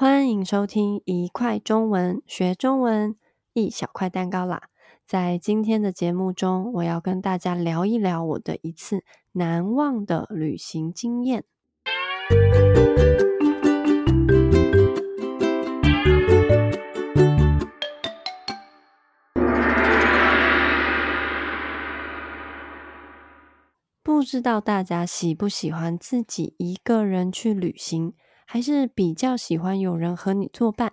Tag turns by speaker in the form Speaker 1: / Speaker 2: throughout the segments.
Speaker 1: 欢迎收听一块中文学中文，一小块蛋糕啦！在今天的节目中，我要跟大家聊一聊我的一次难忘的旅行经验。不知道大家喜不喜欢自己一个人去旅行？还是比较喜欢有人和你作伴。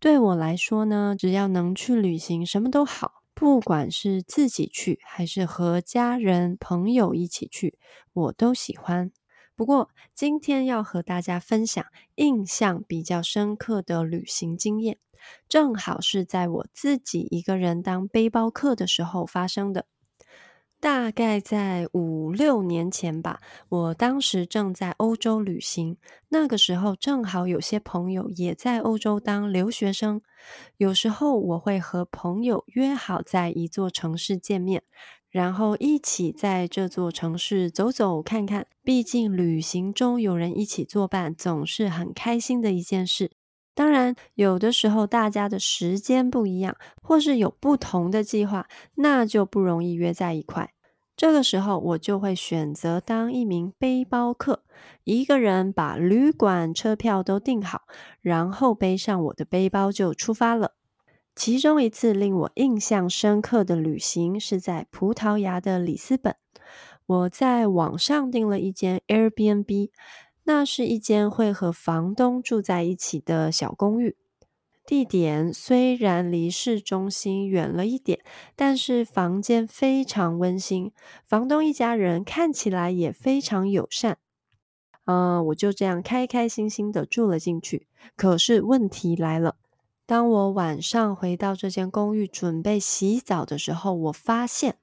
Speaker 1: 对我来说呢，只要能去旅行，什么都好。不管是自己去，还是和家人朋友一起去，我都喜欢。不过今天要和大家分享印象比较深刻的旅行经验，正好是在我自己一个人当背包客的时候发生的。大概在五六年前吧，我当时正在欧洲旅行，那个时候正好有些朋友也在欧洲当留学生。有时候我会和朋友约好在一座城市见面，然后一起在这座城市走走看看。毕竟旅行中有人一起作伴，总是很开心的一件事。当然，有的时候大家的时间不一样，或是有不同的计划，那就不容易约在一块。这个时候，我就会选择当一名背包客，一个人把旅馆、车票都订好，然后背上我的背包就出发了。其中一次令我印象深刻的旅行是在葡萄牙的里斯本，我在网上订了一间 Airbnb，那是一间会和房东住在一起的小公寓。地点虽然离市中心远了一点，但是房间非常温馨，房东一家人看起来也非常友善。嗯、我就这样开开心心的住了进去。可是问题来了，当我晚上回到这间公寓准备洗澡的时候，我发现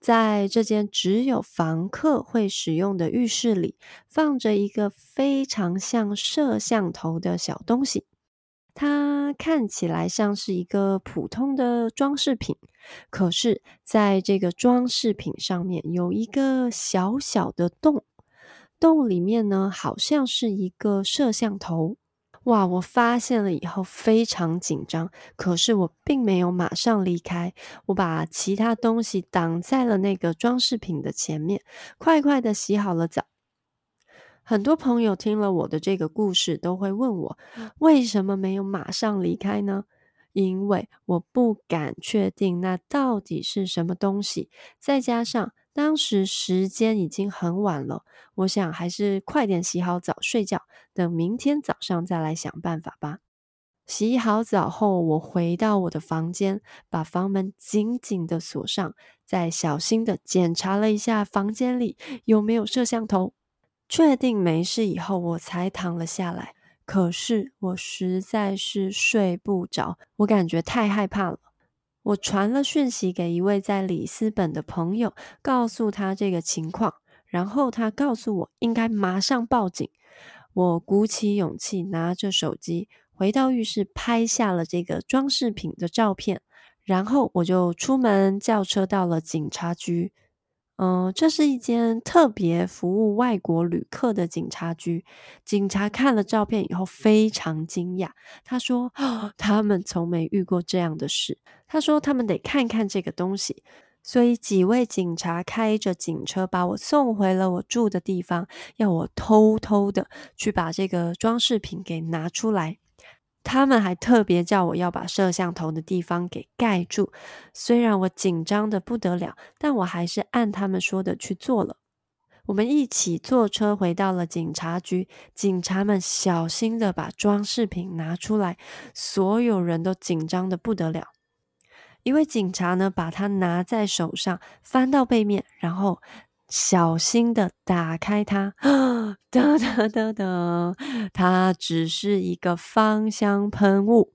Speaker 1: 在这间只有房客会使用的浴室里，放着一个非常像摄像头的小东西。它看起来像是一个普通的装饰品，可是在这个装饰品上面有一个小小的洞，洞里面呢好像是一个摄像头。哇！我发现了以后非常紧张，可是我并没有马上离开，我把其他东西挡在了那个装饰品的前面，快快的洗好了澡。很多朋友听了我的这个故事，都会问我为什么没有马上离开呢？因为我不敢确定那到底是什么东西，再加上当时时间已经很晚了，我想还是快点洗好澡睡觉，等明天早上再来想办法吧。洗好澡后，我回到我的房间，把房门紧紧的锁上，再小心的检查了一下房间里有没有摄像头。确定没事以后，我才躺了下来。可是我实在是睡不着，我感觉太害怕了。我传了讯息给一位在里斯本的朋友，告诉他这个情况，然后他告诉我应该马上报警。我鼓起勇气，拿着手机回到浴室，拍下了这个装饰品的照片，然后我就出门叫车到了警察局。嗯，这是一间特别服务外国旅客的警察局。警察看了照片以后非常惊讶，他说：“，他们从没遇过这样的事。”他说：“他们得看看这个东西。”所以几位警察开着警车把我送回了我住的地方，要我偷偷的去把这个装饰品给拿出来。他们还特别叫我要把摄像头的地方给盖住，虽然我紧张得不得了，但我还是按他们说的去做了。我们一起坐车回到了警察局，警察们小心地把装饰品拿出来，所有人都紧张得不得了。一位警察呢，把它拿在手上，翻到背面，然后。小心的打开它，哒哒哒哒，它只是一个芳香喷雾。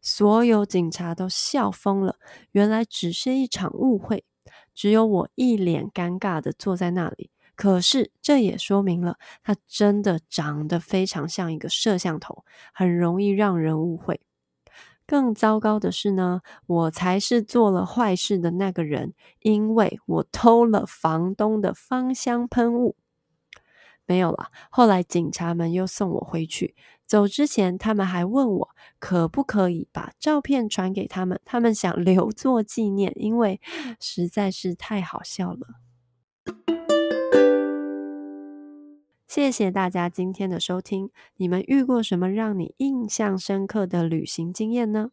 Speaker 1: 所有警察都笑疯了，原来只是一场误会。只有我一脸尴尬的坐在那里。可是这也说明了，它真的长得非常像一个摄像头，很容易让人误会。更糟糕的是呢，我才是做了坏事的那个人，因为我偷了房东的芳香喷雾。没有啦，后来警察们又送我回去。走之前，他们还问我可不可以把照片传给他们，他们想留作纪念，因为实在是太好笑了。谢谢大家今天的收听，你们遇过什么让你印象深刻的旅行经验呢？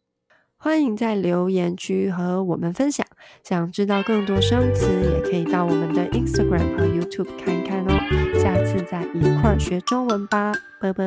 Speaker 1: 欢迎在留言区和我们分享。想知道更多生词，也可以到我们的 Instagram 和 YouTube 看一看哦。下次再一块儿学中文吧，拜拜。